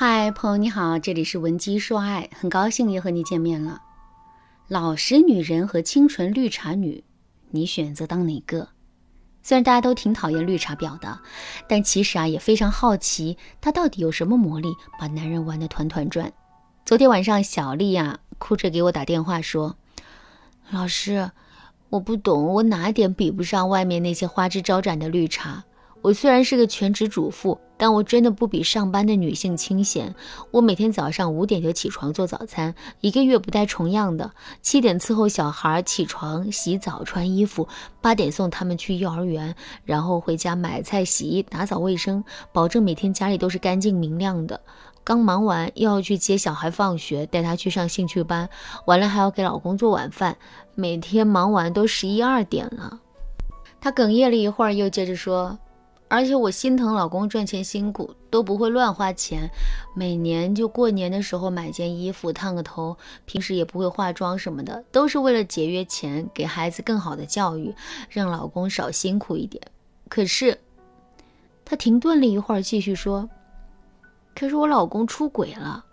嗨，朋友你好，这里是文姬说爱，很高兴又和你见面了。老实女人和清纯绿茶女，你选择当哪个？虽然大家都挺讨厌绿茶婊的，但其实啊也非常好奇，她到底有什么魔力，把男人玩得团团转。昨天晚上，小丽呀哭着给我打电话说：“老师，我不懂，我哪点比不上外面那些花枝招展的绿茶？我虽然是个全职主妇。”但我真的不比上班的女性清闲。我每天早上五点就起床做早餐，一个月不带重样的。七点伺候小孩起床、洗澡、穿衣服，八点送他们去幼儿园，然后回家买菜、洗衣、打扫卫生，保证每天家里都是干净明亮的。刚忙完，又要去接小孩放学，带他去上兴趣班，完了还要给老公做晚饭。每天忙完都十一二点了。他哽咽了一会儿，又接着说。而且我心疼老公赚钱辛苦，都不会乱花钱。每年就过年的时候买件衣服、烫个头，平时也不会化妆什么的，都是为了节约钱，给孩子更好的教育，让老公少辛苦一点。可是，他停顿了一会儿，继续说：“可是我老公出轨了，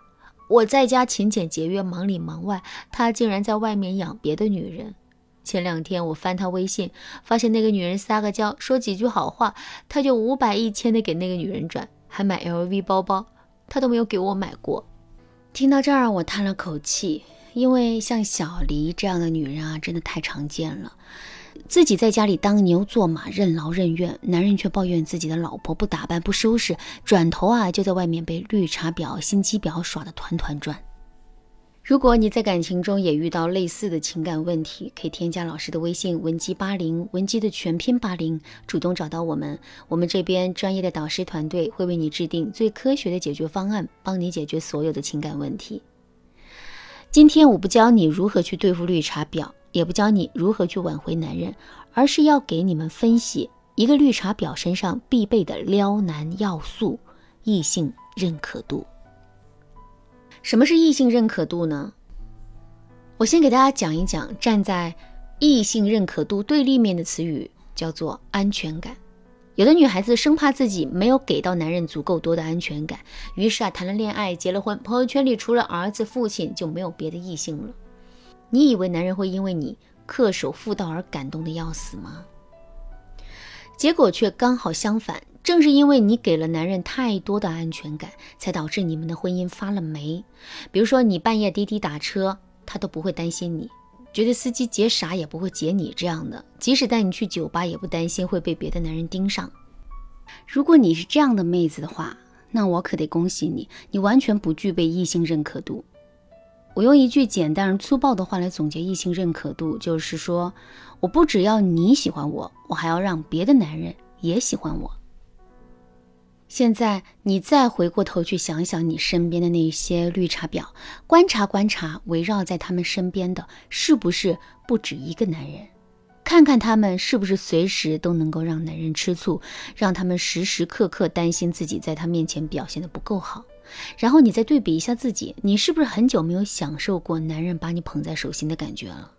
我在家勤俭节约，忙里忙外，他竟然在外面养别的女人。”前两天我翻他微信，发现那个女人撒个娇，说几句好话，他就五百一千的给那个女人转，还买 LV 包包，他都没有给我买过。听到这儿，我叹了口气，因为像小黎这样的女人啊，真的太常见了。自己在家里当牛做马，任劳任怨，男人却抱怨自己的老婆不打扮不收拾，转头啊就在外面被绿茶婊、心机婊耍得团团转。如果你在感情中也遇到类似的情感问题，可以添加老师的微信文姬八零，文姬的全拼八零，主动找到我们，我们这边专业的导师团队会为你制定最科学的解决方案，帮你解决所有的情感问题。今天我不教你如何去对付绿茶婊，也不教你如何去挽回男人，而是要给你们分析一个绿茶婊身上必备的撩男要素——异性认可度。什么是异性认可度呢？我先给大家讲一讲，站在异性认可度对立面的词语叫做安全感。有的女孩子生怕自己没有给到男人足够多的安全感，于是啊，谈了恋爱，结了婚，朋友圈里除了儿子、父亲就没有别的异性了。你以为男人会因为你恪守妇道而感动的要死吗？结果却刚好相反。正是因为你给了男人太多的安全感，才导致你们的婚姻发了霉。比如说，你半夜滴滴打车，他都不会担心你，觉得司机劫傻也不会劫你这样的。即使带你去酒吧，也不担心会被别的男人盯上。如果你是这样的妹子的话，那我可得恭喜你，你完全不具备异性认可度。我用一句简单而粗暴的话来总结异性认可度，就是说，我不只要你喜欢我，我还要让别的男人也喜欢我。现在你再回过头去想想你身边的那些绿茶婊，观察观察，围绕在他们身边的是不是不止一个男人？看看他们是不是随时都能够让男人吃醋，让他们时时刻刻担心自己在他面前表现的不够好。然后你再对比一下自己，你是不是很久没有享受过男人把你捧在手心的感觉了？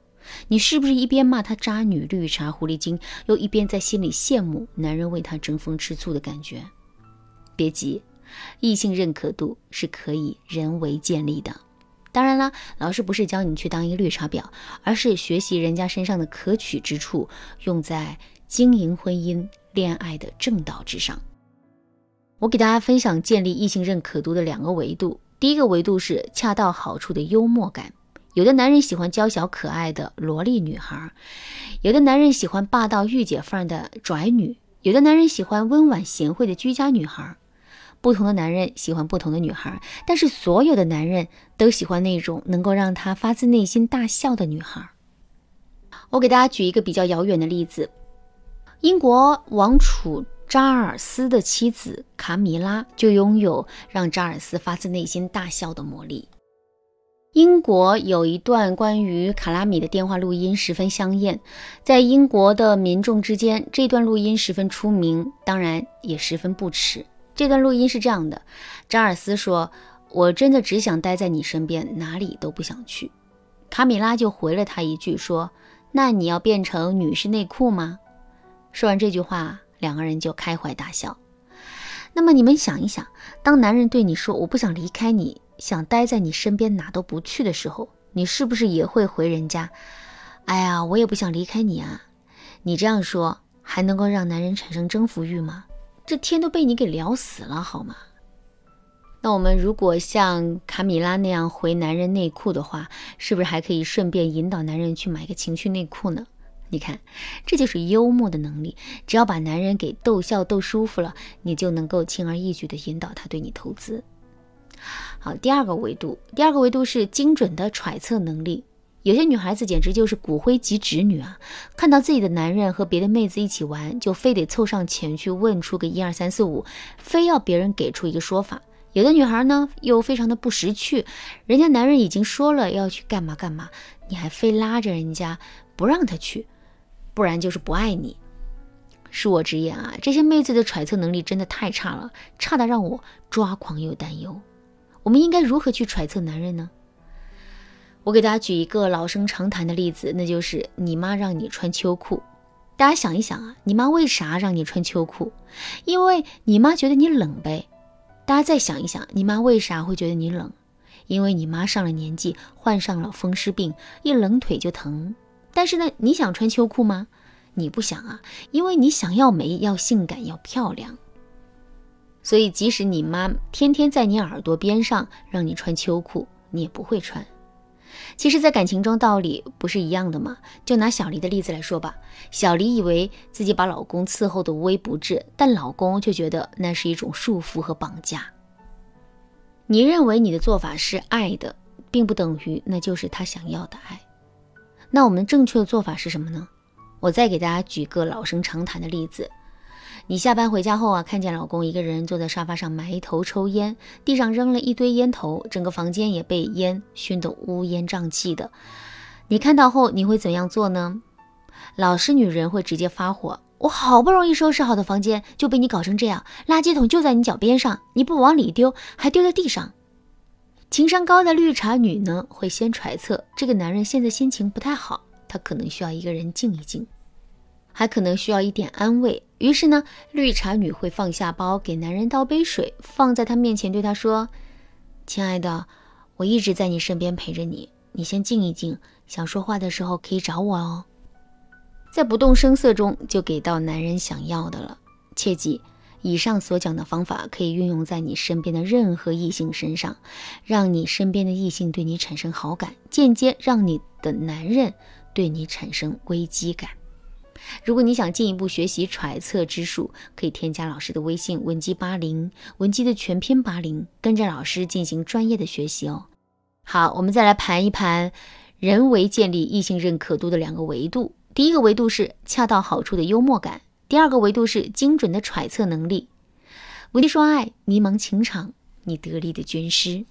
你是不是一边骂他渣女、绿茶、狐狸精，又一边在心里羡慕男人为他争风吃醋的感觉？别急，异性认可度是可以人为建立的。当然啦，老师不是教你去当一个绿茶婊，而是学习人家身上的可取之处，用在经营婚姻、恋爱的正道之上。我给大家分享建立异性认可度的两个维度。第一个维度是恰到好处的幽默感。有的男人喜欢娇小可爱的萝莉女孩，有的男人喜欢霸道御姐范儿的拽女，有的男人喜欢温婉贤惠的居家女孩。不同的男人喜欢不同的女孩，但是所有的男人都喜欢那种能够让他发自内心大笑的女孩。我给大家举一个比较遥远的例子：英国王储查尔斯的妻子卡米拉就拥有让查尔斯发自内心大笑的魔力。英国有一段关于卡拉米的电话录音十分香艳，在英国的民众之间，这段录音十分出名，当然也十分不耻。这段录音是这样的：扎尔斯说：“我真的只想待在你身边，哪里都不想去。”卡米拉就回了他一句说：“那你要变成女士内裤吗？”说完这句话，两个人就开怀大笑。那么你们想一想，当男人对你说“我不想离开你，想待在你身边，哪都不去”的时候，你是不是也会回人家：“哎呀，我也不想离开你啊。”你这样说还能够让男人产生征服欲吗？这天都被你给聊死了，好吗？那我们如果像卡米拉那样回男人内裤的话，是不是还可以顺便引导男人去买个情趣内裤呢？你看，这就是幽默的能力。只要把男人给逗笑、逗舒服了，你就能够轻而易举地引导他对你投资。好，第二个维度，第二个维度是精准的揣测能力。有些女孩子简直就是骨灰级直女啊！看到自己的男人和别的妹子一起玩，就非得凑上前去问出个一二三四五，非要别人给出一个说法。有的女孩呢，又非常的不识趣，人家男人已经说了要去干嘛干嘛，你还非拉着人家不让他去。不然就是不爱你。恕我直言啊，这些妹子的揣测能力真的太差了，差的让我抓狂又担忧。我们应该如何去揣测男人呢？我给大家举一个老生常谈的例子，那就是你妈让你穿秋裤。大家想一想啊，你妈为啥让你穿秋裤？因为你妈觉得你冷呗。大家再想一想，你妈为啥会觉得你冷？因为你妈上了年纪，患上了风湿病，一冷腿就疼。但是呢，你想穿秋裤吗？你不想啊，因为你想要美，要性感，要漂亮。所以，即使你妈天天在你耳朵边上让你穿秋裤，你也不会穿。其实，在感情中，道理不是一样的吗？就拿小黎的例子来说吧，小黎以为自己把老公伺候的无微不至，但老公却觉得那是一种束缚和绑架。你认为你的做法是爱的，并不等于那就是他想要的爱。那我们正确的做法是什么呢？我再给大家举个老生常谈的例子：你下班回家后啊，看见老公一个人坐在沙发上埋头抽烟，地上扔了一堆烟头，整个房间也被烟熏得乌烟瘴气的。你看到后，你会怎样做呢？老实女人会直接发火：我好不容易收拾好的房间就被你搞成这样，垃圾桶就在你脚边上，你不往里丢，还丢在地上。情商高的绿茶女呢，会先揣测这个男人现在心情不太好，他可能需要一个人静一静，还可能需要一点安慰。于是呢，绿茶女会放下包，给男人倒杯水，放在他面前，对他说：“亲爱的，我一直在你身边陪着你，你先静一静，想说话的时候可以找我哦。”在不动声色中就给到男人想要的了。切记。以上所讲的方法可以运用在你身边的任何异性身上，让你身边的异性对你产生好感，间接让你的男人对你产生危机感。如果你想进一步学习揣测之术，可以添加老师的微信文姬八零，文姬的全拼八零，跟着老师进行专业的学习哦。好，我们再来盘一盘人为建立异性认可度的两个维度。第一个维度是恰到好处的幽默感。第二个维度是精准的揣测能力。文姬说爱，迷茫情场，你得力的军师。